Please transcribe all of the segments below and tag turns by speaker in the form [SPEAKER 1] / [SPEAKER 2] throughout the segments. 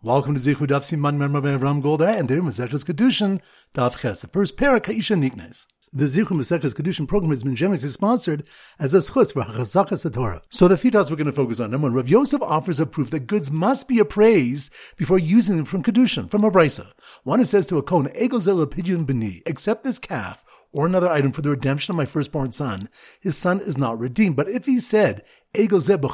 [SPEAKER 1] Welcome to Zichru Daf Siman Memra Ram Goldhar and there Maseches Kedushin Daf Ches, the first parak Haisha Niknes. The Zichru Maseches Kedushin program has been generously sponsored as a schutz for Hachazakas Torah. So the few we're going to focus on. Number one, Rav Yosef offers a proof that goods must be appraised before using them from Kedushin, from a brisa. One says to a kohen, Egel zel pidyon b'ni, accept this calf or another item for the redemption of my firstborn son, his son is not redeemed. But if he said, accept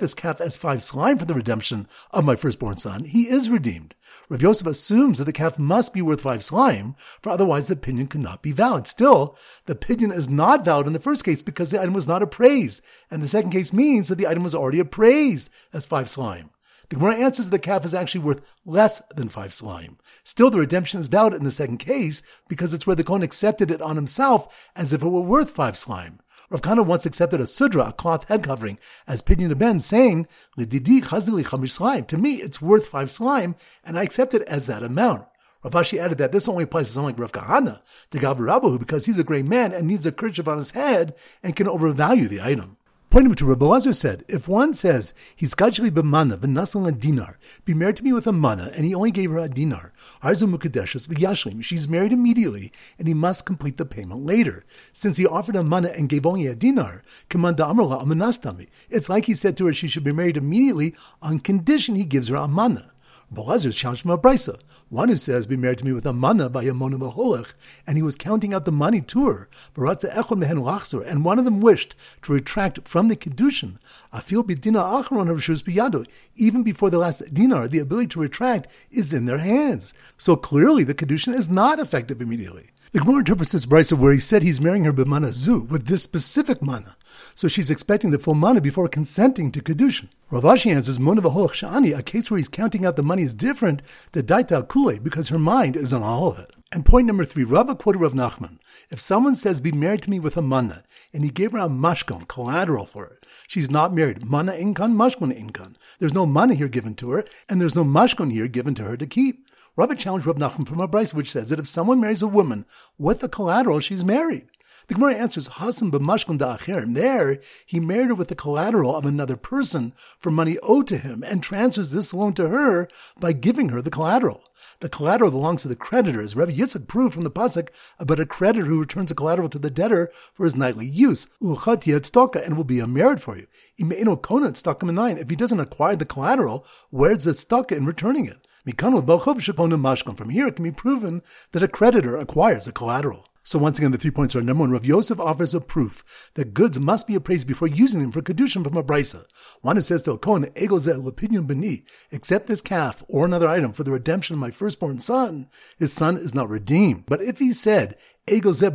[SPEAKER 1] this calf as five slime for the redemption of my firstborn son, he is redeemed. Rav Yosef assumes that the calf must be worth five slime, for otherwise the pidyon could not be valid. Still, the pidyon is not valid in the first case because the item was not appraised, and the second case means that the item was already appraised as five slime. The Gemara answers that the calf is actually worth less than five slime. Still, the redemption is valid in the second case because it's where the Kohen accepted it on himself as if it were worth five slime. Rav Kahana once accepted a sudra, a cloth head covering, as pidyon ben, saying, To me, it's worth five slime, and I accept it as that amount. Rav Ashi added that this only applies to someone like Rav Kahana, the Gabarabahu, because he's a great man and needs a kerchief on his head and can overvalue the item. Pointing to Rabbi Lazar said, if one says, he's kajli b'mana v'nasal a dinar, be married to me with a mana, and he only gave her a dinar, arzu mukadeshus v'yashlim, she's married immediately, and he must complete the payment later. Since he offered a mana and gave only a dinar, kamanda amrla amanastami, it's like he said to her she should be married immediately on condition he gives her a mana. Boaz is challenged from a brisa. One who says, "Be married to me with a mana by a mona maholech," and he was counting out the money to her. And one of them wished to retract from the kedushin. Afil bidina acharon biyado. Even before the last dinar, the ability to retract is in their hands. So clearly, the kedushin is not effective immediately. The Gemara interprets this brisa where he said he's marrying her b'mana zu with this specific mana, so she's expecting the full mana before consenting to kedushin. Rav Ashi answers mona shani, a case where he's counting out the money is different than daita kule because her mind is on all of it. And point number three, Rav quoted Rav Nachman. If someone says, be married to me with a mana, and he gave her a mashkon, collateral for it, she's not married. Mana inkan, mashkon inkan. There's no mana here given to her, and there's no mashkon here given to her to keep. Rabbi challenged Rab Nachman from a brisa which says that if someone marries a woman with the collateral, she's married. The Gemara answers, Hasan b'mashkon da'acherim. There, he married her with the collateral of another person for money owed to him and transfers this loan to her by giving her the collateral. The collateral belongs to the creditor, as Rabbi Yitzchak proved from the pasuk about a creditor who returns the collateral to the debtor for his nightly use. and will be a merit for you. If he doesn't acquire the collateral, where's the tzedakah in returning it? From here, it can be proven that a creditor acquires a collateral. So once again, the three points are number one, Rav Yosef offers a proof that goods must be appraised before using them for kedushin from a brisa. One who says to a kohen, "Egozel lepinion beni," accept this calf or another item for the redemption of my firstborn son. His son is not redeemed. But if he said, Except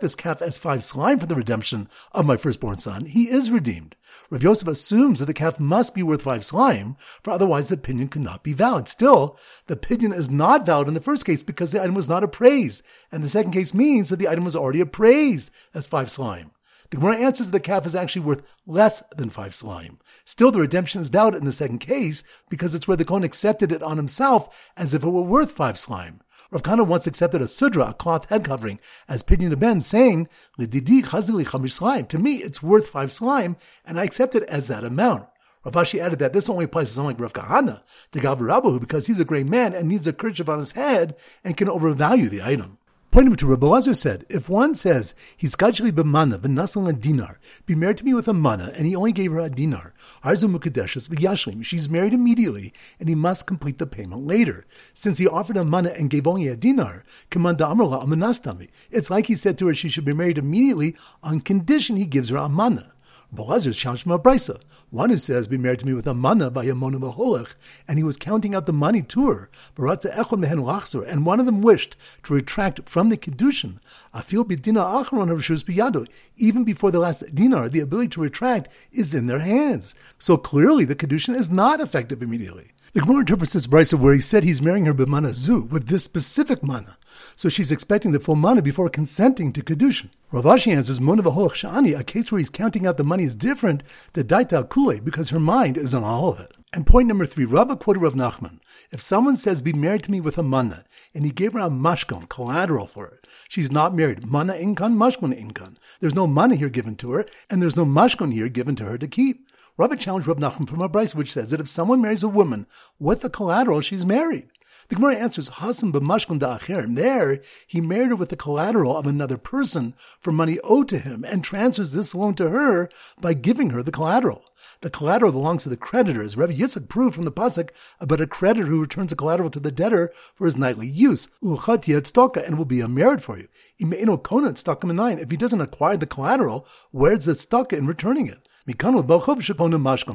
[SPEAKER 1] this calf as five slime for the redemption of my firstborn son, he is redeemed. Rav Yosef assumes that the calf must be worth five slime, for otherwise the pidyon could not be valid. Still, the pidyon is not valid in the first case because the item was not appraised, and the second case means that the item was already appraised as five slime. The Gemara answers that the calf is actually worth less than five slime. Still, the redemption is valid in the second case because it's where the Kohen accepted it on himself as if it were worth five slime. Rav Kahana once accepted a sudra, a cloth head covering, as pidyon ben, saying, To me, it's worth five slime, and I accept it as that amount. Rav Ashi added that this only applies to someone like Rav Kahana, the Gabarabahu, because he's a great man and needs a kerchief on his head and can overvalue the item. Pointing to Rabbi Lazar said, if one says he's kajli b'mana v'nasal a dinar, be married to me with a mana, and he only gave her a dinar, arzu mukadeshus v'yashlim, she's married immediately, and he must complete the payment later. Since he offered a mana and gave only a dinar, kamanda amrla amanastami, it's like he said to her she should be married immediately on condition he gives her a mana. Boaz is challenged from a brisa. One who says, "Be married to me with a mana by a maholech," and he was counting out the money to her. And one of them wished to retract from the kedushin. Afil bidina acharon of biyado. Even before the last dinar, the ability to retract is in their hands. So clearly, the kedushin is not effective immediately. The Gemara interprets this brisa where he said he's marrying her b'mana zu with this specific mana, so she's expecting the full mana before consenting to kedushin. Rav Ashi answers mona v'hoch shani, a case where he's counting out the money is different than daita kule because her mind is on all of it. And point number three, Rabba quoted Rav Nachman. If someone says, be married to me with a mana, and he gave her a mashkon, collateral for it, she's not married. Mana inkan, mashkon inkan. There's no mana here given to her, and there's no mashkon here given to her to keep. Rabbi challenged Rav Nachman from a brisa, which says that if someone marries a woman with the collateral, she's married. The Gemara answers, Hasan b'mashkon da'acherim. There, he married her with the collateral of another person for money owed to him and transfers this loan to her by giving her the collateral. The collateral belongs to the creditors. Rabbi Yitzchak proved from the pasuk about a creditor who returns the collateral to the debtor for his nightly use. and will be a merit for you. If he doesn't acquire the collateral, where's the tzedakah in returning it?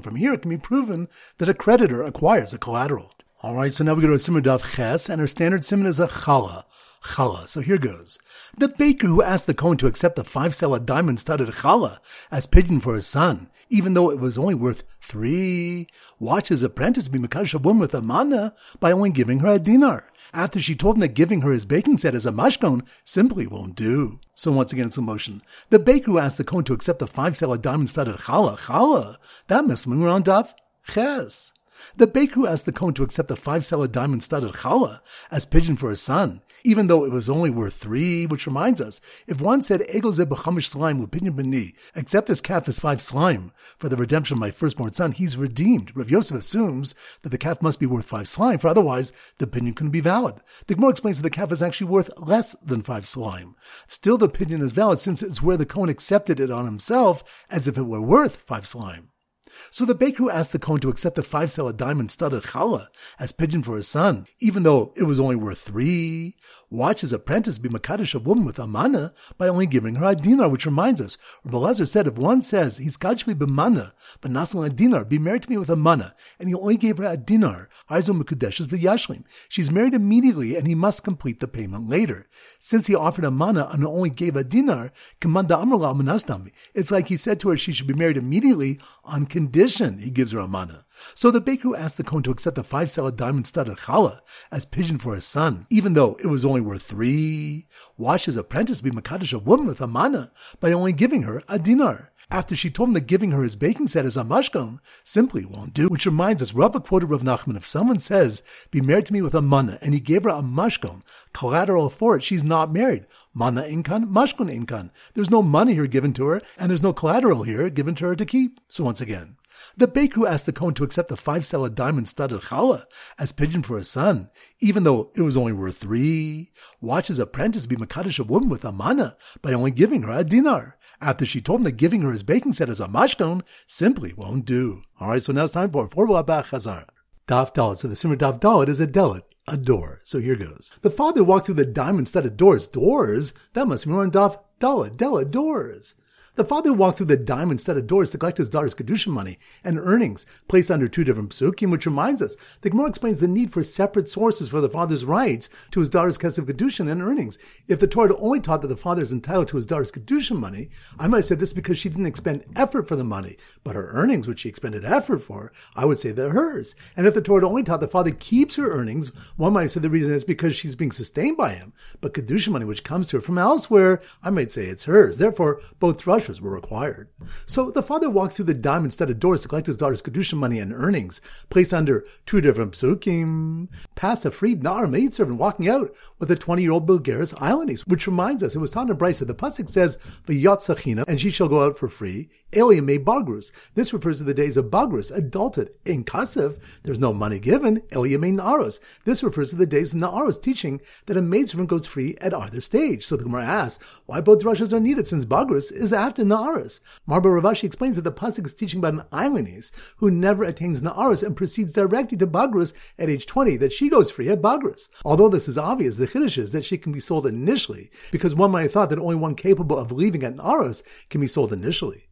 [SPEAKER 1] From here, it can be proven that a creditor acquires a collateral. All right, so now we go to a daf ches, and our standard simmer is a challah. Challah. So here goes. The baker who asked the Kohen to accept the five selah diamond studded challah as pidyon for his son, even though it was only worth three, watched his apprentice be Makash a woman with a mana by only giving her a dinar. After she told him that giving her his baking set as a mashkon simply won't do. So once again, it's a motion. The baker who asked the Kohen to accept the five selah diamond studded challah, challah, that must mean around daf ches. The baker who asked the Kohen to accept the five selah diamond studded challah as pidyon for his son, even though it was only worth three, which reminds us, if one said, Egel ze b'chamish slime l'pinyan b'ni, accept this calf as five slime for the redemption of my firstborn son, he's redeemed. Rav Yosef assumes that the calf must be worth five slime, for otherwise the pidyon couldn't be valid. The Gemara explains that the calf is actually worth less than five slime. Still, the pidyon is valid since it's where the Kohen accepted it on himself as if it were worth five slime. So the baker who asked the Kohen to accept the five selah diamond studded challah as pidyon for his son, even though it was only worth three, watch his apprentice be Makadish a woman with Amana by only giving her a dinar, which reminds us, Rabbi said, if one says, he's Kajli b'mana, but nasan a dinar, be married to me with a mana, and he only gave her a dinar, Aizo Mekudeshes v'yashlim. She's married immediately, and he must complete the payment later. Since he offered a mana and only gave a dinar. It's like he said to her she should be married immediately on condition he gives her a mana. So the baker who asked the Kohen to accept the five selah diamond studded challah as pidyon for his son, even though it was only worth three, watched his apprentice be Makadish a woman with a mana by only giving her a dinar after she told him that giving her his baking set as a mashkon simply won't do. Which reminds us, Rabbi quoted Rav Nachman, if someone says, be married to me with a mana, and he gave her a mashkon, collateral for it, she's not married. Mana inkan, mashkon inkan. There's no money here given to her, and there's no collateral here given to her to keep. So once again, the baker who asked the Kohen to accept the five selah diamond studded challah as pidyon for his son, even though it was only worth three, watched his apprentice be Makadish a woman with a mana by only giving her a dinar. After she told him that giving her his baking set as a mashkon simply won't do. Alright, so now it's time for Formal Abba Chazar. Daf Dalit. So the Simmer Daf Dalit is a delit, a door. So here goes. The father walked through the diamond studded doors. Doors? That must mean we're on Daf Dalit. Delit, doors. The father walked through the diamond studded doors to collect his daughter's Kedusha money and earnings placed under two different psukim, which reminds us, the Gemara explains the need for separate sources for the father's rights to his daughter's Kesef Kedusha and earnings. If the Torah only taught that the father is entitled to his daughter's Kedusha money, I might say this because she didn't expend effort for the money, but her earnings, which she expended effort for, I would say they're hers. And if the Torah only taught the father keeps her earnings, one might say the reason is because she's being sustained by him. But Kedusha money, which comes to her from elsewhere, I might say it's hers. Therefore, both were required. So the father walked through the diamond studded doors to collect his daughter's Kedusha money and earnings, placed under two different psukim, past a freed Nar maidservant walking out with a 20 year old Bulgaris Islandese, which reminds us, it was taught in Brisa, the Pasuk says, and she shall go out for free, Alien made Bagrus. This refers to the days of Bagrus, adulthood. In Kasev, there's no money given, Elia made Naaros. This refers to the days of Naaros, teaching that a maidservant goes free at either stage. So the Gemara asks, why both rushes are needed since Bagrus is after Naaros? Marba Ravashi explains that the Pasuk is teaching about an Islandese who never attains Naaros and proceeds directly to Bagrus at age 20, that she goes free at Bagrus. Although this is obvious, the Chiddush is that she can be sold initially, because one might have thought that only one capable of leaving at Naaros can be sold initially.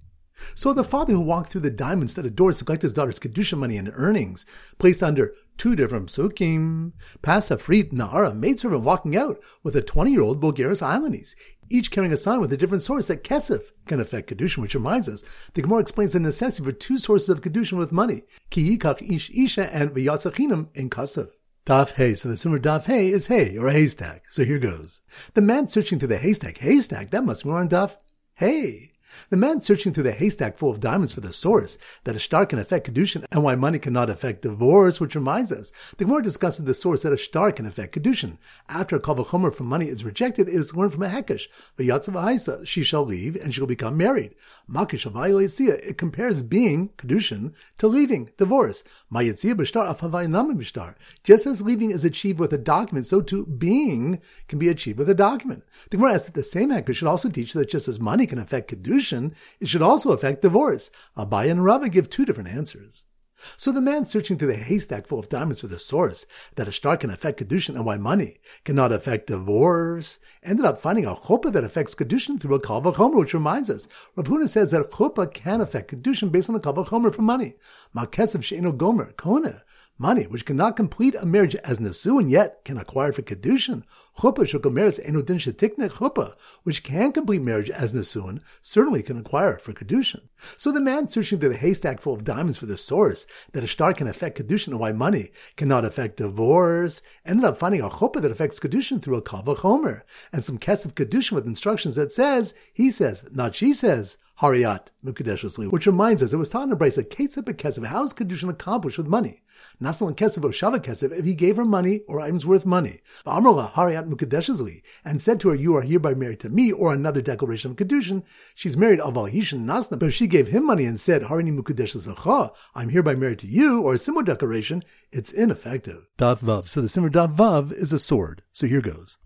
[SPEAKER 1] So the father who walked through the diamond studded doors to collect his daughter's Kedusha money and earnings, placed under two different psukim, past a freed Nara maidservant walking out with a 20 year old Bulgaris Islandese, each carrying a sign with a different source that Kesef can affect Kedushin, which reminds us, the Gemara explains the necessity for two sources of Kedushin with money, Ki Yikach Ish Isha and V'yatzachinam in Kesef. Daf Hay. So the similar Daf Hay is hay or a haystack. So here goes. The man searching through the haystack. Haystack, that must be on Daf Hay. The man searching through the haystack full of diamonds for the source that a shtar can affect Kedushin and why money cannot affect divorce, which reminds us, the Gemara discusses the source that a shtar can affect Kedushin. After a Kal Vachomer from money is rejected, it is learned from a Hekesh. V'yatzav she shall leave and she will become married. Makish it compares being, Kedushin, to leaving, divorce. Just as leaving is achieved with a document, so too being can be achieved with a document. The Gemara asks that the same Hekesh should also teach that just as money can affect Kedushin, it should also affect divorce. Abaye and Rava give two different answers. So the man searching through the haystack full of diamonds for the source that a shtar can affect Kedushin and why money cannot affect divorce ended up finding a chuppah that affects Kedushin through a Kal Vachomer, which reminds us, Rav Huna says that a chuppah can affect Kedushin based on the Kal Vachomer for money. Makesav Sheino Gomer, Kona, money, which cannot complete a marriage as Nesuin yet can acquire for Kedushin. Chuppah shokomeres enudin shetikne chuppah, which can complete marriage as Nesuin, certainly can acquire for Kedushin. So the man searching through the haystack full of diamonds for the source that a shtar can affect Kedushin and why money cannot affect divorce, ended up finding a chuppah that affects Kedushin through a kal vachomer, and some kesef Kedushin with instructions that says, he says, not she says, Hariyat Mukadeshusli, which reminds us it was taught in the Brisa, Ketzip Kesef, how is Kedushin accomplished with money? Nasalan Kesef or Shava Kesef, if he gave her money or items worth money. Amrullah Hariyat Mukadeshusli, and said to her, You are hereby married to me, or another declaration of Kedushin. She's married Aval Hishin Nasna, but if she gave him money and said, Harini Mukadeshusli, I'm hereby married to you, or a similar declaration, it's ineffective. Daf Vav. So the similar Daf Vav is a sword. So here goes.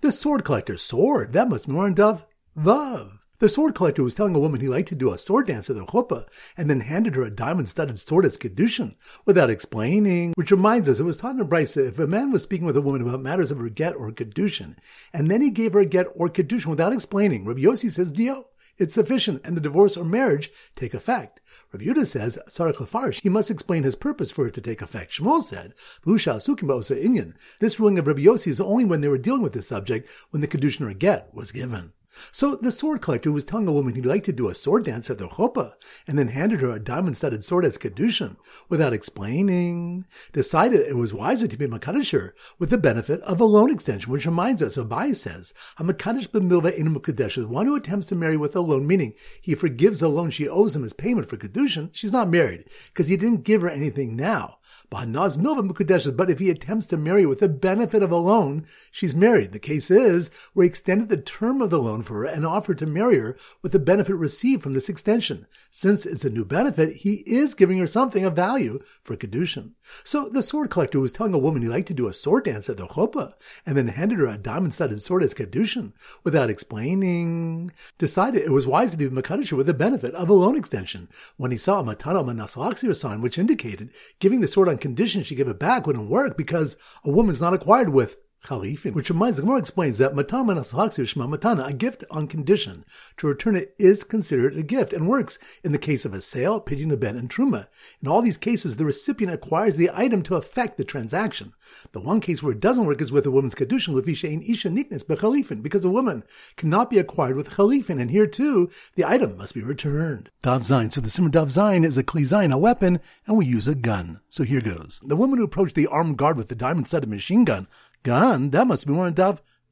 [SPEAKER 1] The sword collector, sword, that must be more in Daf Vav. The sword collector was telling a woman he liked to do a sword dance at the chuppah, and then handed her a diamond-studded sword as kedushin, without explaining. Which reminds us, it was taught in brisa if a man was speaking with a woman about matters of her get or kedushin, and then he gave her a get or kedushin without explaining, Rabbi Yossi says dio. It's sufficient, and the divorce or marriage take effect. Rabbi Yudah says, Sarach he must explain his purpose for it to take effect. Shmuel said, Inyan. This ruling of Rabbi Yossi is only when they were dealing with the subject when the kedushin or get was given. So the sword collector was telling a woman he'd like to do a sword dance at the chuppah, and then handed her a diamond-studded sword as kedushin, without explaining. Decided it was wiser to be makadisher with the benefit of a loan extension, which reminds us, Abai says, a "Hamakadish b'milva in mukadesh is one who attempts to marry with a loan, meaning he forgives the loan she owes him as payment for kedushin. She's not married because he didn't give her anything now. But if he attempts to marry with the benefit of a loan, she's married. The case is where he extended the term of the loan for her and offered to marry her with the benefit received from this extension. Since it's a new benefit, he is giving her something of value for Kedushin. So the sword collector was telling a woman he liked to do a sword dance at the chuppah and then handed her a diamond-studded sword as Kedushin without explaining, decided it was wise to do Makadisha with the benefit of a loan extension when he saw a Matana Manasalaxir sign which indicated giving the sword on condition she give it back wouldn't work because a woman's not acquired with Chalifin, which reminds the Gemara explains that matana shma matana, a gift on condition. To return it is considered a gift and works in the case of a sale, pidyon ben, and truma. In all these cases, the recipient acquires the item to affect the transaction. The one case where it doesn't work is with a woman's kedushin lefisha in isha niknes bechalifin, because a woman cannot be acquired with chalifin, and here too the item must be returned. Daf zayin. So the simmer daf zayin is a kli a weapon, and we use a gun. So here goes. The woman who approached the armed guard with the diamond-studded machine gun Gan, that must be one of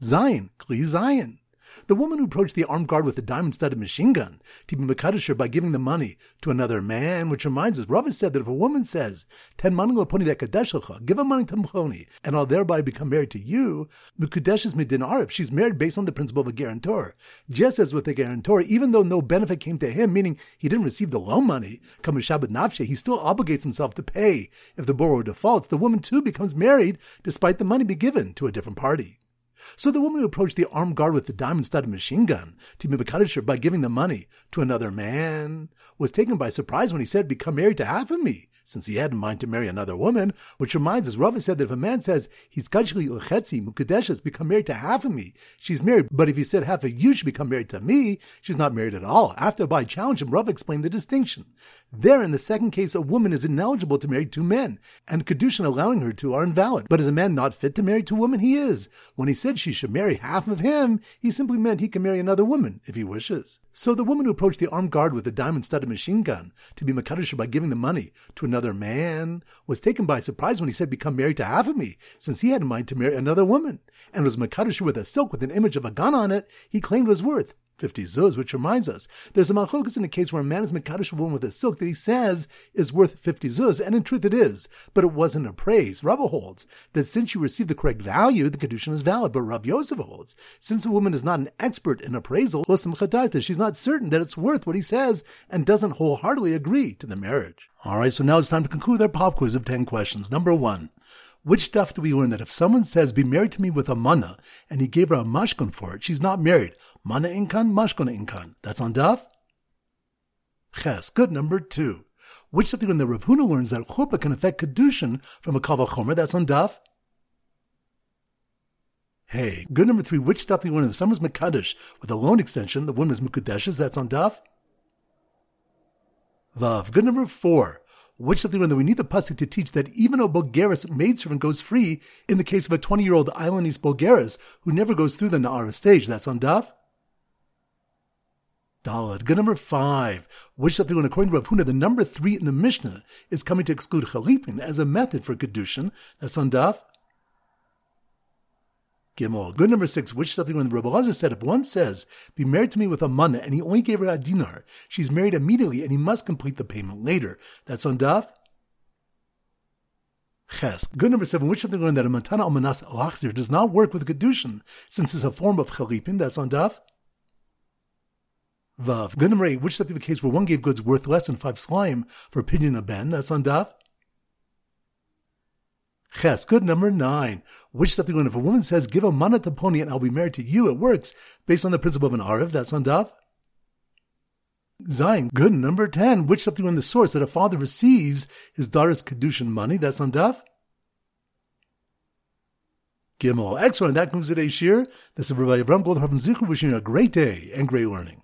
[SPEAKER 1] Zayin, Kli Zayin. The woman who approached the armed guard with a diamond-studded machine gun to be Makadisher by giving the money to another man, which reminds us, Rava said that if a woman says, Ten poni give a money to Mchoni, and I'll thereby become married to you, Mukadesh is midin she's married based on the principle of a guarantor. Just as with the guarantor, even though no benefit came to him, meaning he didn't receive the loan money, Kamushabad Nafshe, he still obligates himself to pay. If the borrower defaults, the woman too becomes married despite the money be given to a different party. So the woman who approached the armed guard with the diamond-studded machine gun to Mibakadisher by giving the money to another man was taken by surprise when he said, become married to half of me since he had in mind to marry another woman, which reminds us, Rava said that if a man says, he's kachli uchetzi mukadeshes, become married to half of me, she's married. But if he said half of you should become married to me, she's not married at all. After Abai challenged him, Rava explained the distinction. There, in the second case, a woman is ineligible to marry two men, and Kedushin allowing her to are invalid. But is a man not fit to marry two women? He is. When he said she should marry half of him, he simply meant he can marry another woman if he wishes. So the woman who approached the armed guard with a diamond-studded machine gun to be Makadisha by giving the money to another man was taken by surprise when he said, become married to half of me, since he had in mind to marry another woman, and was Makadisha with a silk with an image of a gun on it he claimed was worth 50 zuz, which reminds us, there's a machlokas in a case where a man is mekadosh a woman with a silk that he says is worth 50 zuz, and in truth it is, but it wasn't a praise. Rabba holds that since you received the correct value, the kedushin is valid, but Rav Yosef holds, since a woman is not an expert in appraisal, she's not certain that it's worth what he says, and doesn't wholeheartedly agree to the marriage. Alright, so now it's time to conclude our pop quiz of 10 questions. Number one. Which stuff do we learn that if someone says, be married to me with a mana, and he gave her a mashkon for it, she's not married? Mana inkan, mashkon inkan. That's on daf? Ches. Good. Number two. Which stuff do we learn that Rav Huna learns that chuppah can affect kedushin from a kal vachomer? That's on daf? Hey. Good number three. Which stuff do we learn that someone's mekadosh with a loan extension, the woman's mukadeshes? That's on daf? Vav. Good number four which something when we need the pasuk to teach that even a Bulgaris maidservant goes free in the case of a 20 year old Islandese Bulgaris who never goes through the Na'ara stage. That's on Daf. Dalad. Good number five. Which something according to Rav Huna, the number three in the Mishnah is coming to exclude Chalipin as a method for Kedushin. That's on Daf. Gimel. Good number six, which something when the Lazar said, if one says, be married to me with a mana, and he only gave her a dinar, she's married immediately, and he must complete the payment later. That's on Daf. Ches. Good number seven, which something that a matana almanas alachzir does not work with kedushin, since it's a form of chalipin. That's on Daf. Vav. Good number eight, which something the case where one gave goods worth less than five slime for pidyon of ben. That's on Daf. Ches. Good number nine. Which stuff if a woman says, give a mana to pony and I'll be married to you, it works based on the principle of an Arif. That's on Daf. Zayin. Good number 10. Which stuff you when the source that a father receives his daughter's Kedushin money. That's on Daf. Gimel. Excellent. That concludes today's shir. This is Rabbi Avram Goldhar from Zichru wishing you a great day and great learning.